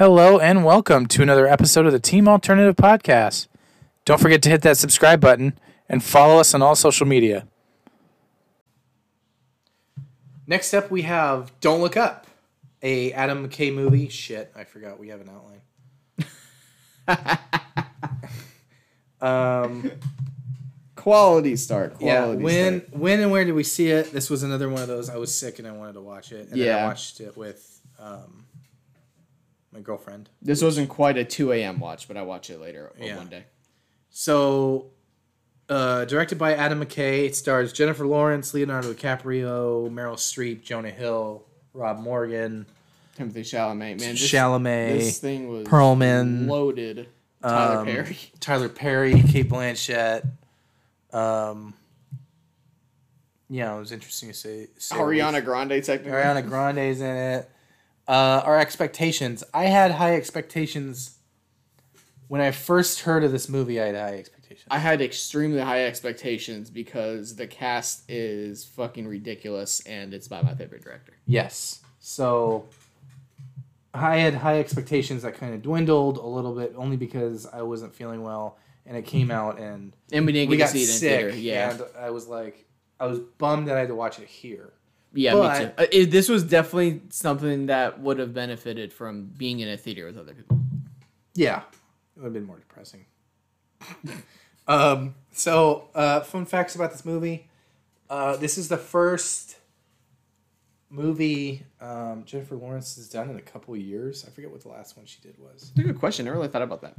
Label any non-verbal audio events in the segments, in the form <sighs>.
Hello and welcome to another episode of the Team Alternative Podcast. Don't forget to hit that subscribe button and follow us on all social media. Next up, we have Don't Look Up, a Adam McKay movie. Shit, I forgot we have an outline. <laughs> um, Quality start. yeah, Quality when start. when and where did we see it? This was another one of those. I was sick and I wanted to watch it, and then I Yeah. watched it with um, my girlfriend. This wasn't quite a 2 a.m. watch, but I watched it later Yeah. one day. So, uh, directed by Adam McKay, it stars Jennifer Lawrence, Leonardo DiCaprio, Meryl Streep, Jonah Hill, Rob Morgan, Timothée Chalamet, man. This, Chalamet, This thing was Perlman, loaded. Tyler um, Perry. Tyler Perry, Cate Blanchett. Um, yeah, it was interesting to say. say the least. Ariana Grande, technically. Ariana Grande's in it. Uh, our expectations. I had high expectations when I first heard of this movie. I had high expectations. I had extremely high expectations because the cast is fucking ridiculous and it's by my favorite director. Yes. So I had high expectations that kind of dwindled a little bit only because I wasn't feeling well and it came out and And we didn't we get got to see it in sick. theater. Yeah. And I was like, I was bummed that I had to watch it here. Yeah, but- me too. Uh, it- this was definitely something that would have benefited from being in a theater with other people. Yeah. It would have been more depressing. <laughs> um, so, uh, fun facts about this movie. Uh, this is the first movie um, Jennifer Lawrence has done in a couple years. I forget what the last one she did was. That's a good question. I really thought about that.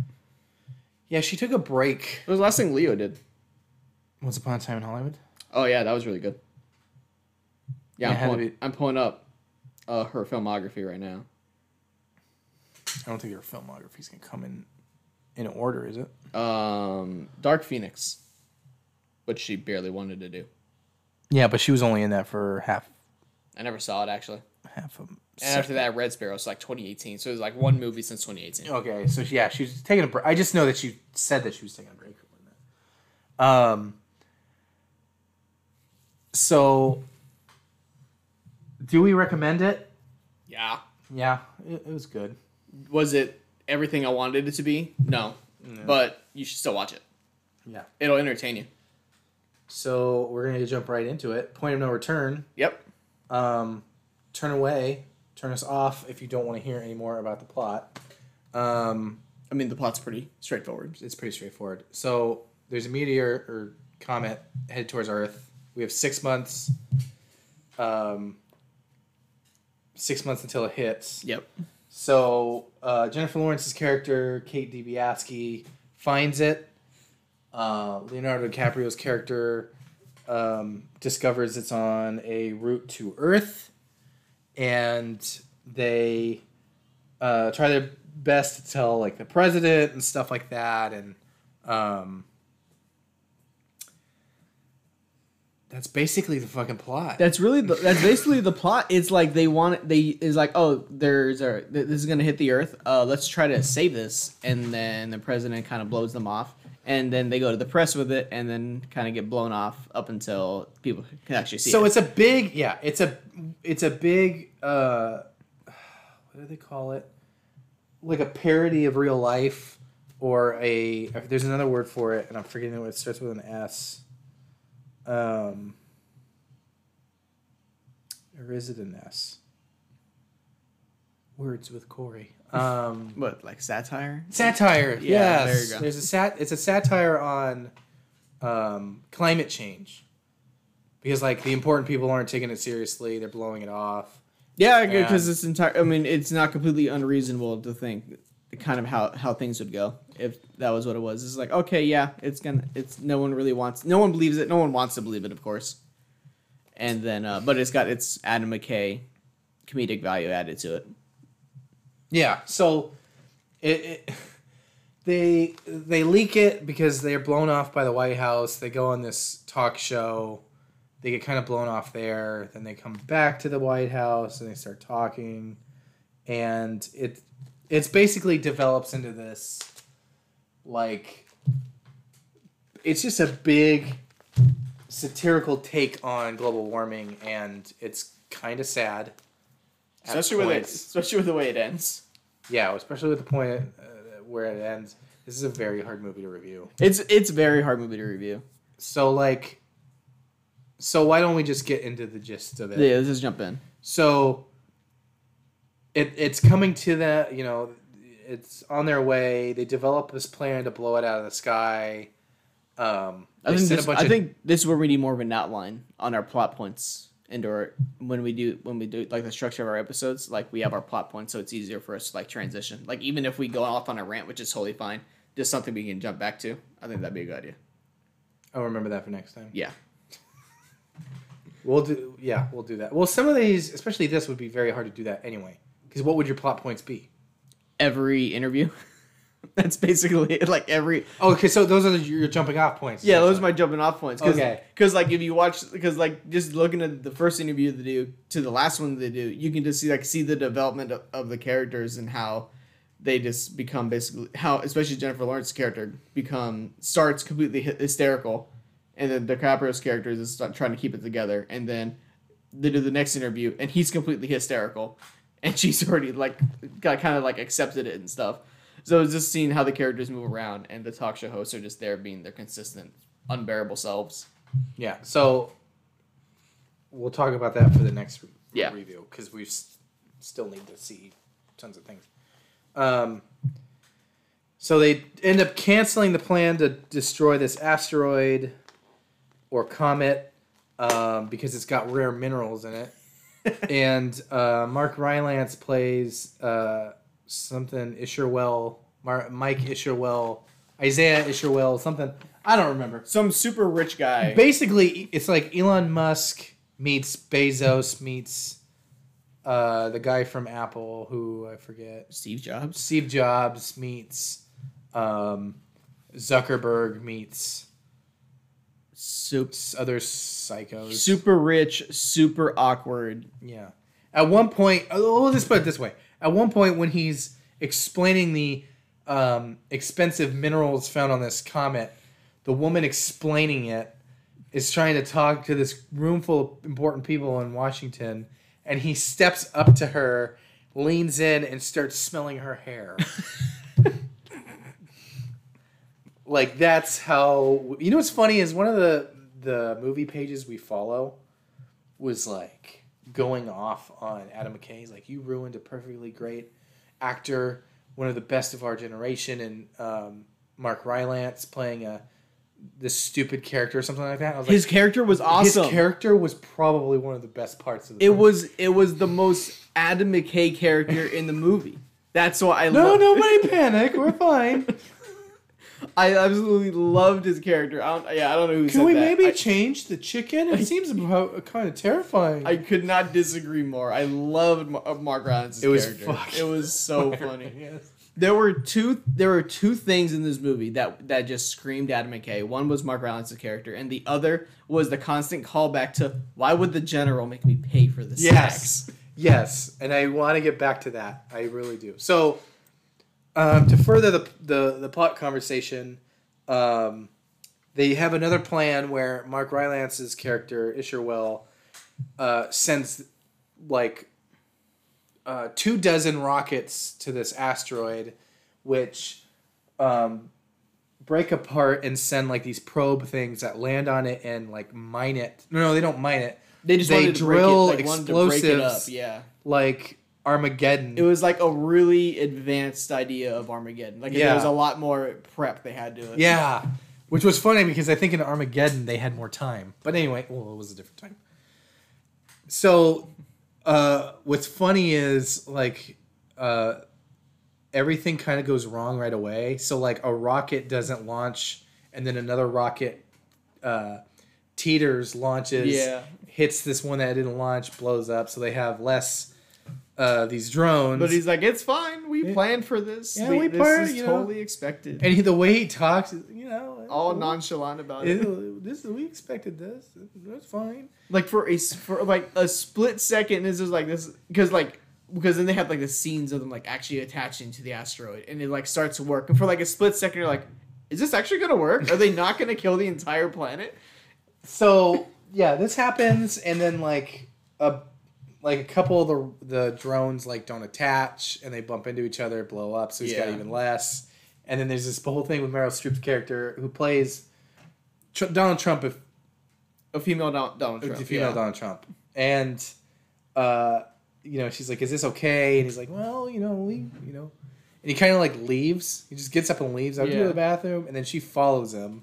Yeah, she took a break. It was the last thing Leo did. Once Upon a Time in Hollywood. Oh yeah, that was really good. Yeah, I'm, pulling, I'm pulling up uh, her filmography right now. I don't think her filmography is gonna come in in order, is it? Um, Dark Phoenix, which she barely wanted to do. Yeah, but she was only in that for half I never saw it actually. half of. And after that, Red Sparrow was like 2018, so it was like one movie since 2018. Okay, so yeah, she was taking a break. I just know that she said that she was taking a break. Um. So, do we recommend it? Yeah. Yeah, it, it was good. Was it everything I wanted it to be? No, but you should still watch it. Yeah. It'll entertain you. So we're gonna jump right into it. Point of no return. Yep. Um, turn away. Turn us off if you don't want to hear any more about the plot. Um, I mean, the plot's pretty straightforward. it's pretty straightforward. So there's a meteor or comet headed towards Earth. We have six months. Um, six months until it hits. Yep. So uh, Jennifer Lawrence's character, Kate Dibiasky, finds it. Uh, Leonardo DiCaprio's character um, discovers it's on a route to Earth, and they uh, try their best to tell like the president and stuff like that, and um, that's basically the fucking plot. That's really the, that's basically the plot. It's like they want it. They is like, oh, there's a this is gonna hit the Earth. Uh, let's try to save this, and then the president kind of blows them off, and then they go to the press with it, and then kind of get blown off up until people can actually see so it. it's a big yeah it's a it's a big uh what do they call it like a parody of real life or a there's another word for it and i'm forgetting what it starts with an s um or is it an s words with corey um <laughs> what like satire. satire Yeah, yes there you go. there's a sat it's a satire on um, climate change because like the important people aren't taking it seriously they're blowing it off Yeah, because it's entire. I mean, it's not completely unreasonable to think kind of how how things would go if that was what it was. It's like okay, yeah, it's gonna. It's no one really wants. No one believes it. No one wants to believe it, of course. And then, uh, but it's got its Adam McKay comedic value added to it. yeah so it, it they they leak it because they're blown off by the white house they go on this talk show they get kind of blown off there then they come back to the white house and they start talking and it it's basically develops into this like it's just a big satirical take on global warming and it's kind of sad Especially with it, especially with the way it ends. yeah, especially with the point uh, where it ends. This is a very hard movie to review. It's it's a very hard movie to review. So like, so why don't we just get into the gist of it? Yeah, let's just jump in. So it it's coming to the you know it's on their way. They develop this plan to blow it out of the sky. Um, I think this, I of- think this is where we need more of an outline on our plot points and or when we do when we do like the structure of our episodes, like we have our plot points, so it's easier for us to like transition. Like even if we go off on a rant, which is totally fine, just something we can jump back to. I think that'd be a good idea. I'll remember that for next time. Yeah. We'll do yeah, we'll do that. Well, some of these, especially this, would be very hard to do that anyway. Because what would your plot points be? Every interview. <laughs> That's basically it. Like every Oh, okay, so those are the, your jumping off points. Yeah, those are my jumping off points. Cause, Okay. Because like if you watch, because like just looking at the first interview they do to the last one they do, you can just see like see the development of, of the characters and how they just become basically how especially Jennifer Lawrence's character become starts completely hysterical, and then DiCaprio's character is trying to keep it together, and then they do the next interview and he's completely hysterical, and she's already like got kind of like accepted it and stuff. So it's just seeing how the characters move around, and the talk show hosts are just there being their consistent, unbearable selves. Yeah, so we'll talk about that for the next re- Yeah. review because we s- still need to see tons of things. Um, so they end up canceling the plan to destroy this asteroid or comet um, because it's got rare minerals in it. And uh, Mark Rylance plays uh, something Isherwell, Mar- Mike Isherwell, Isaiah Isherwell, something. I don't remember Some super rich guy. basically it's like Elon Musk meets Bezos meets uh, the guy from Apple who I forget Steve Jobs. Steve Jobs meets um, Zuckerberg meets Super, other psychos. super rich, super awkward. Yeah. At one point, oh, we'll just put it this way. At one point, when he's explaining the um, expensive minerals found on this comet, the woman explaining it is trying to talk to this room full of important people in Washington, and he steps up to her, leans in, and starts smelling her hair. <laughs> like that's how you know what's funny is one of the the movie pages we follow was like going off on Adam McKay. He's like, "You ruined a perfectly great actor, one of the best of our generation," and um, Mark Rylance playing a this stupid character or something like that. I was His like, character was awesome. His character was probably one of the best parts of the. it film. was it was the most Adam McKay character in the movie. That's why I No, love. nobody panic. We're fine. <laughs> I absolutely loved his character. I don't, yeah, I don't know who Can said we that. maybe I, change the chicken? It <laughs> seems about kind of terrifying. I could not disagree more. I loved Ma- uh, Mark Rylance's It was character. It was so funny. <laughs> Yes. There were two. There were two things in this movie that that just screamed Adam McKay. One was Mark Rylance's character, and the other was the constant callback to "Why would the general make me pay for this?" Yes. snacks?" Yes, and I want to get back to that. I really do. So, um, to further the the the plot conversation, um, they have another plan where Mark Rylance's character Isherwell uh, sends like uh, two dozen rockets to this asteroid, which um, break apart and send like these probe things that land on it and like mine it. No, no, they don't mine it. They just They drill it, like, wanted to break it up. explosives. Yeah, like Armageddon. it was like a really advanced idea of Armageddon. Like Yeah. there was a lot more prep they had to it. yeah, which was funny because I think in Armageddon they had more time. But anyway, well, it was a different time. So, uh, what's funny is like uh, everything kind of goes wrong right away. So like a rocket doesn't launch, and then another rocket uh, teeters, launches, Yeah. hits this one that didn't launch, blows up. So they have less uh, these drones. But he's like, it's fine. We Yeah. planned for this. Yeah, we, we this part- is you know. totally expected. and he, the way he talks, is, you know, All nonchalant about it. It- this we expected this. That's fine. like for a s- for like a split second this is like this because like because then they have like the scenes of them like actually attaching to the asteroid and it like starts to work and for like a split second you're like is this actually gonna work are they not gonna kill the entire planet So yeah, this happens, and then like a like a couple of the the drones like don't attach and they bump into each other, blow up, so he's got even less. And then there's this whole thing with Meryl Streep's character who plays Tr- Donald Trump if A female Don- Donald Trump. the female yeah. Donald Trump, and uh, you know she's like, "Is this okay?" And he's like, "Well, you know, we, you know," and he kind of like leaves. He just gets up and leaves. I'll go to the bathroom, and then she follows him,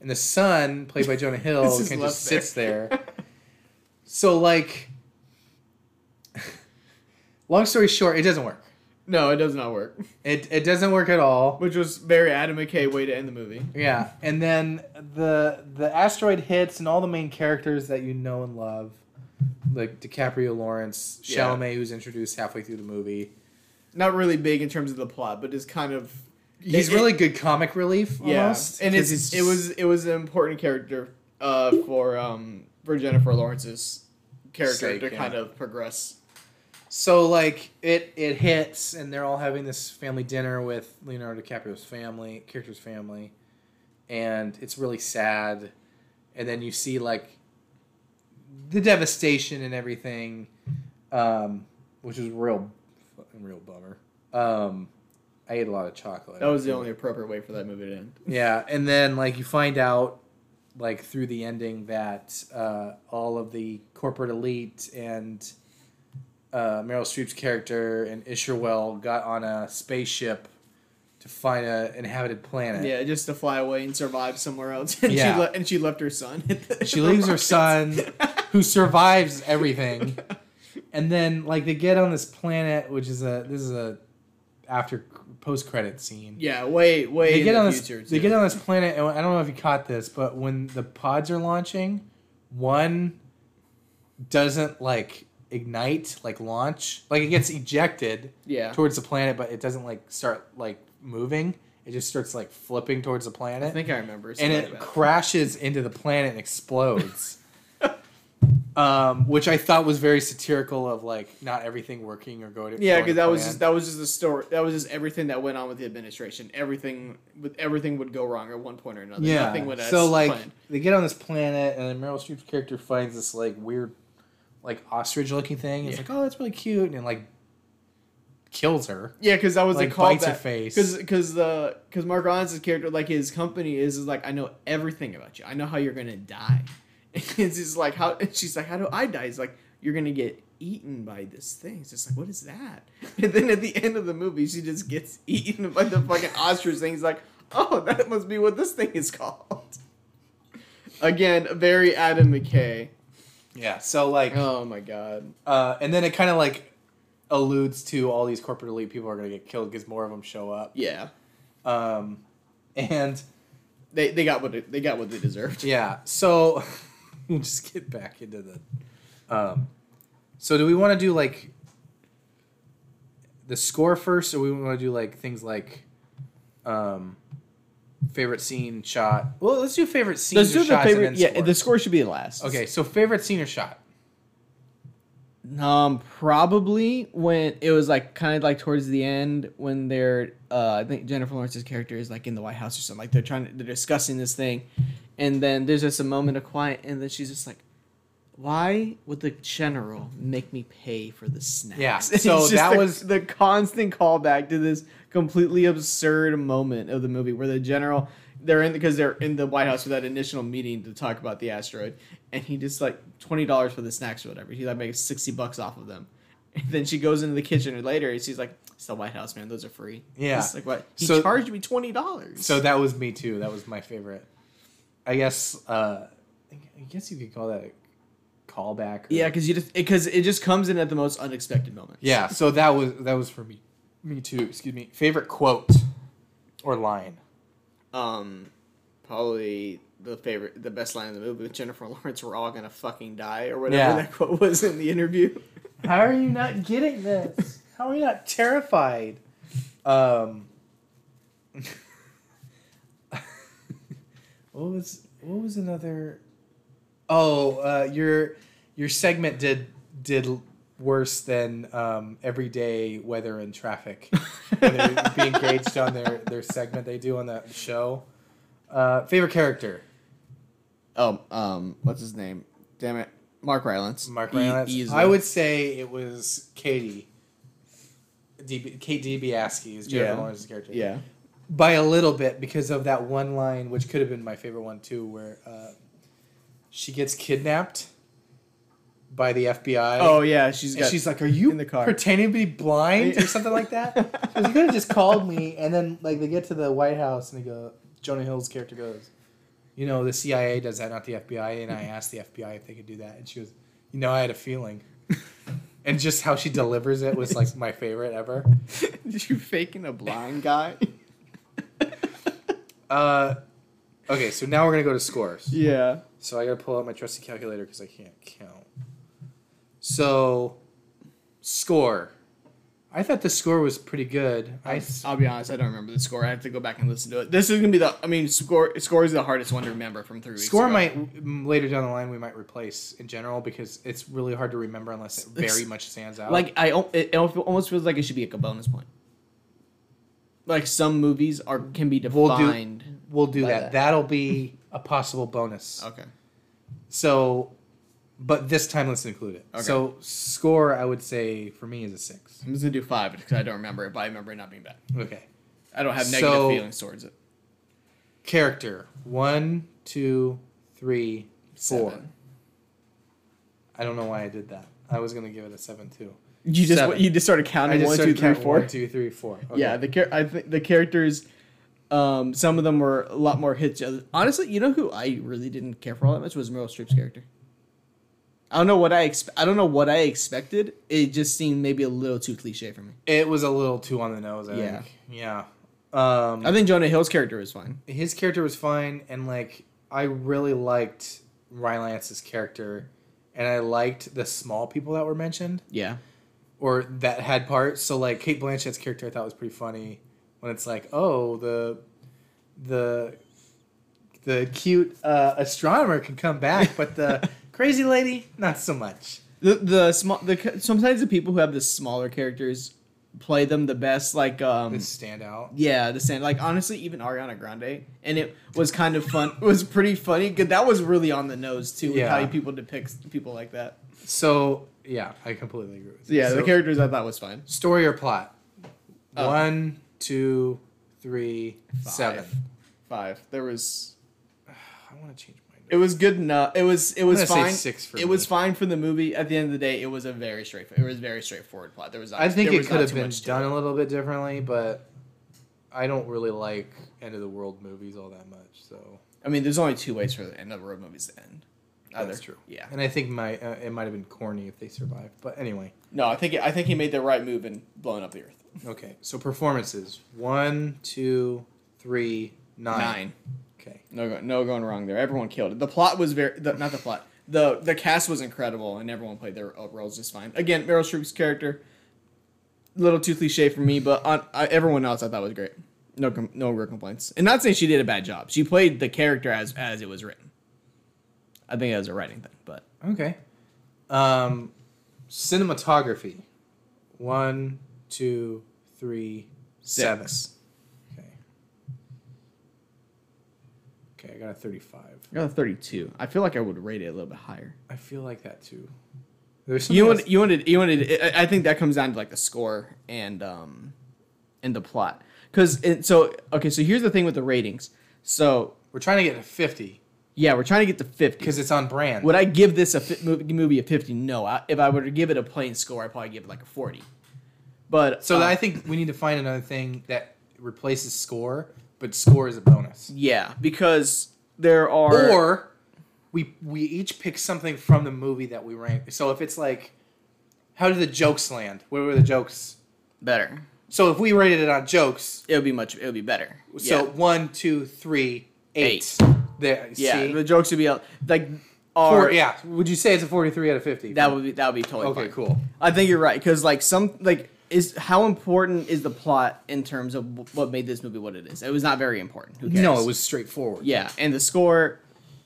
and the son, played by Jonah <laughs> Hill, kind of just sits there. So like, long story short, it doesn't work. no, it does not work. It it doesn't work at all. Which was very Adam McKay way to end the movie. Yeah, and then the the asteroid hits, and all the main characters that you know and love, like DiCaprio, Lawrence, Yeah. Chalamet, who's introduced halfway through the movie. Not really big in terms of the plot, but is kind of He's It- really good comic relief. yeah, and it's he's it was it was an important character uh, for um for Jennifer Lawrence's character Sake, to yeah. kind of progress. So like it it hits, and they're all having this family dinner with Leonardo DiCaprio's family, character's family, and it's really sad. And then you see like the devastation and everything, um, which is real, fucking real bummer. Um, I ate a lot of chocolate. That was the only appropriate way for that movie to end. Yeah, and then like you find out like through the ending that uh, all of the corporate elite and uh, Meryl Streep's character and Isherwell got on a spaceship to find a inhabited planet. Yeah, just to fly away and survive somewhere else. <laughs> And Yeah. she le- and she left her son. She leaves her son, who survives everything, and then like they get on this planet, which is a this is a after post credit scene. yeah, way way they get the on this future. they get on this planet and I don't know if you caught this, but when the pods are launching, one doesn't like ignite, like launch. Like it gets ejected yeah. towards the planet, but it doesn't like start like moving. It just starts like flipping towards the planet. I think I remember. and it crashes into the planet and explodes. <laughs> um, which I thought was very satirical of like not everything working or going. Yeah, because that was just that was just the story. That was just everything that went on with the administration. Everything with everything would go wrong at one point or another. Yeah. Nothing would. so like planned. they get on this planet, and then Meryl Streep's character finds this like weird, like ostrich looking thing. It's Yeah. like, oh, that's really cute, and it, like kills her. Yeah, because that was like, the bites her face. Because because the because Mark Rylance's character like his company is, is like I know everything about you. I know how you're gonna die. <laughs> it's just like how and she's like how do I die? He's like you're gonna get eaten by this thing. It's just like what is that? <laughs> And then at the end of the movie, she just gets <laughs> eaten by the fucking ostrich thing. He's like oh that must be what this thing is called. Again, very Adam McKay. Yeah. So like, Oh my god. uh, and then it kind of like alludes to all these corporate elite people are gonna get killed because more of them show up. Yeah, Um, and they they got what they, they got what they deserved. <laughs> yeah, so <laughs> we'll just get back into the. Um, so do we want to do like the score first, or we want to do like things like, um, favorite scene shot? Well, let's do favorite scene. Let's do the favorite. Yeah, score. the score should be last. Okay, so favorite scene or shot? Um, probably when it was like kind of like towards the end when they're uh I think Jennifer Lawrence's character is like in the White House or something like they're trying to they're discussing this thing, and then there's just a moment of quiet and then she's just like, "Why would the general make me pay for the snacks?" Yeah, <laughs> so that the- was- the constant callback to this completely absurd moment of the movie where the general they're in because they're in the White House for that initial meeting to talk about the asteroid, and he just like twenty dollars for the snacks or whatever. He like makes sixty bucks off of them, <laughs> and then she goes into the kitchen later and she's like, "It's the White House, man. Those are free." Yeah. It's like what? He So- charged me twenty dollars. So that was me too. That was my favorite. I guess. Uh, I guess you could call that callback. or- yeah, because you just because it just comes in at the most unexpected moment. Yeah, so that was that was for me. Me too. Excuse me. Favorite quote or line. Um, probably the favorite, the best line in the movie with Jennifer Lawrence. We're all gonna fucking die, or whatever Yeah. that quote was in the interview. <laughs> How are you not getting this? How are you not terrified? Um. <laughs> what was what was another? Oh, uh, your your segment did did worse than um, everyday weather and traffic. <laughs> when they're being engaged on their their segment they do on that show. Uh, favorite character. Oh, um, what's his name? Damn it, Mark Rylance. Mark E- Rylance. easily. I would say it was Katie. DB, Kate Dibiasky is Jennifer Yeah. Lawrence's character. Yeah. By a little bit because of that one line, which could have been my favorite one too, where uh, she gets kidnapped by the FBI. Oh yeah, she's got. she's like, "Are you in the car." pretending to be blind or something like that?" <laughs> She you could have just called me, and then like they get to the White House, and they go. Jonah Hill's character goes, "You know, the CIA does that, not the FBI." And I asked the FBI if they could do that, and she goes, "You know, I had a feeling." <laughs> and just how she delivers it was like my favorite ever. <laughs> Did you faking a blind guy? Uh, okay, so now we're gonna go to scores. yeah. So I gotta pull out my trusty calculator because I can't count. So, score. I thought the score was pretty good. I, will be honest, I don't remember the score. I have to go back and listen to it. This is gonna be the. I mean, score score is the hardest one to remember from three weeks. score ago. might later down the line we might replace in general because it's really hard to remember unless it It's- very much stands out. like I. It almost feels like it should be like a bonus point. Like some movies are can be We'll do- defined. we'll do that. that. That'll be a possible bonus. Okay. So, but this time let's include it. Okay. So score I would say for me is a six. I'm just gonna do five because I don't remember it, but I remember it not being bad. Okay. I don't have negative So- feelings towards it. Character one, two, three, four. Seven. I don't know why I did that. I was gonna give it a seven too. You just Seven. you just started I counting just one, started two, three, counting four. one, two, three, four. Okay. Yeah, the char- I think the characters, um, some of them were a lot more hits. Honestly, you know who I really didn't care for all that much was Meryl Streep's character. I don't know what I expe- I don't know what I expected. It just seemed maybe a little too cliche for me. it was a little too on the nose. I Yeah. think. Yeah. Um, I think Jonah Hill's character was fine. his character was fine, and like I really liked Rylance's character, and I liked the small people that were mentioned Yeah, or that had parts. So like Cate Blanchett's character, I thought was pretty funny when it's like, oh, the the the cute uh, astronomer can come back, but the <laughs> crazy lady, not so much. the the small the sometimes the people who have the smaller characters play them the best. Like um, This stand out. Yeah, the stand Like honestly, even Ariana Grande, and it was kind of fun. It was pretty funny. Good, that was really on the nose too. With Yeah. how people depict people like that. So yeah, I completely agree with you. Yeah, So, the characters I thought was fine. story or plot. Oh. One, two, three, seven. Five. There was. <sighs> I want to change my. It was good enough. It was. It was fine. six for it was fine for the movie. At the end of the day, it was a very straight. It was very straightforward plot. There was. Not, I think it could have been done it. a little bit differently, but I don't really like end of the world movies all that much. So I mean, there's only two ways for the end of the world movies to end. Either. that's true. Yeah. and I think my uh, it might have been corny if they survived. But anyway, No, I think I think he made the right move in blowing up the earth. Okay. So performances: one, two, three, nine. Nine. Okay. No, go- no going wrong there. Everyone killed it. The plot was very, the, not the plot. the The cast was incredible, and everyone played their uh, roles just fine. Again, Meryl Streep's character, a little too cliche for me, but on, I, everyone else I thought was great. No, com- no real complaints. And not saying she did a bad job. She played the character as as it was written. I think that was a writing thing, but Okay. Um, cinematography: one, two, three, seven. Six. Okay. Okay, I got a thirty-five. I got a thirty-two. I feel like I would rate it a little bit higher. I feel like that too. There's You wanted, you wanted, you wanted. I I think that comes down to like the score and um, and the plot. Because so okay, so here's the thing with the ratings. So We're trying to get to fifty yeah, we're trying to get to fifty. because it's on brand. Would I give this a fi- movie, movie a fifty? No. I, if I were to give it a plain score, I'd probably give it like a forty. But so uh, I think we need to find another thing that replaces score, but score is a bonus. yeah, because there are Or we we each pick something from the movie that we rank. So if it's like, how did the jokes land? Where were the jokes? better. So if we rated it on jokes, It would be much. It would be better. so yeah. one, two, three, eight. Eight. There, yeah, see? the jokes would be out- like are Four, yeah. Would you say it's a forty-three out of fifty? that would be that would be totally okay. fine. Cool. I think you're right because like some like is how important is the plot in terms of what made this movie what it is? It was not very important. Who cares? No, it was straightforward. yeah, and the score.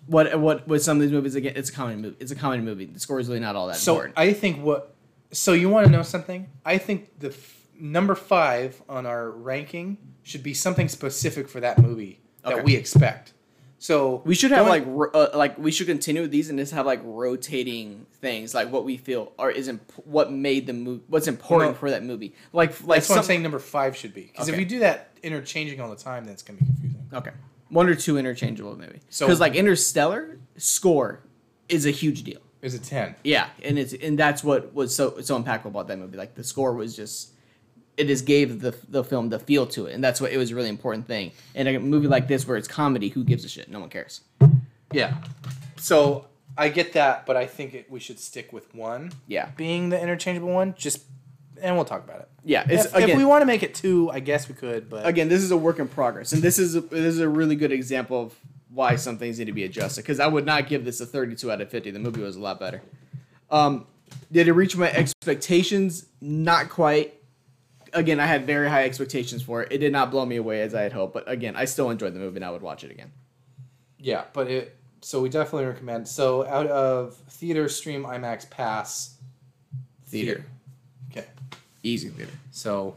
What what with some of these movies again? It's a comedy movie. It's a comedy movie. The score is really not all that So important. I think what. So you want to know something? I think the f- number five on our ranking should be something specific for that movie that Okay. we expect. So We should have going- like ro- uh, like we should continue with these and just have like rotating things like what we feel are is imp- what made the movie what's important No. for that movie. Like like that's what I'm saying. Number five should be because if Okay. you do that interchanging all the time, that's gonna be confusing. Okay, one or two interchangeable maybe. So- because like Interstellar score is a huge deal. Is a ten? Yeah, and it's and that's what was so so impactful about that movie. Like the score was just it just gave the the film the feel to it, and that's what it was a really important thing. In a movie like this where it's comedy, who gives a shit? No one cares. Yeah. So I get that, but I think it, we should stick with one Yeah, being the interchangeable one. Just and we'll talk about it. yeah. It's If, again, if we want to make it two, I guess we could. But again, this is a work in progress, and this is a, this is a really good example of why some things need to be adjusted. Because I would not give this a 32 out of 50. The movie was a lot better. Um, did it reach my expectations? Not quite. Again, I had very high expectations for it. It did not blow me away as I had hoped, but again, I still enjoyed the movie and I would watch it again. yeah, but it. So we definitely recommend. So out of theater, stream, IMAX, pass, Theater, Okay. easy theater. So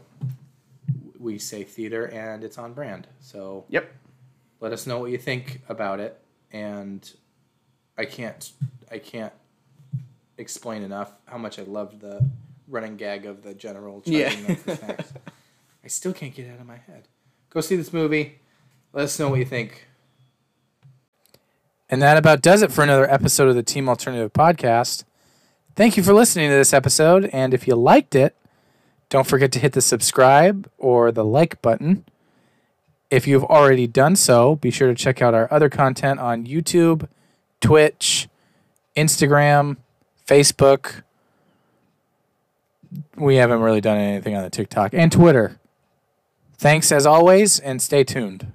we say theater, and it's on brand. So Yep. let us know what you think about it and i can't i can't explain enough how much i loved the running gag of the general charging Yeah. for snacks. <laughs> I still can't get it out of my head. Go see this movie. Let us know what you think. And that about does it for another episode of the team alternative podcast. Thank you for listening to this episode and if you liked it don't forget to hit the subscribe or the like button. If you've already done so, be sure to check out our other content on YouTube, Twitch, Instagram, Facebook. We haven't really done anything on the TikTok and Twitter. Thanks as always, and stay tuned.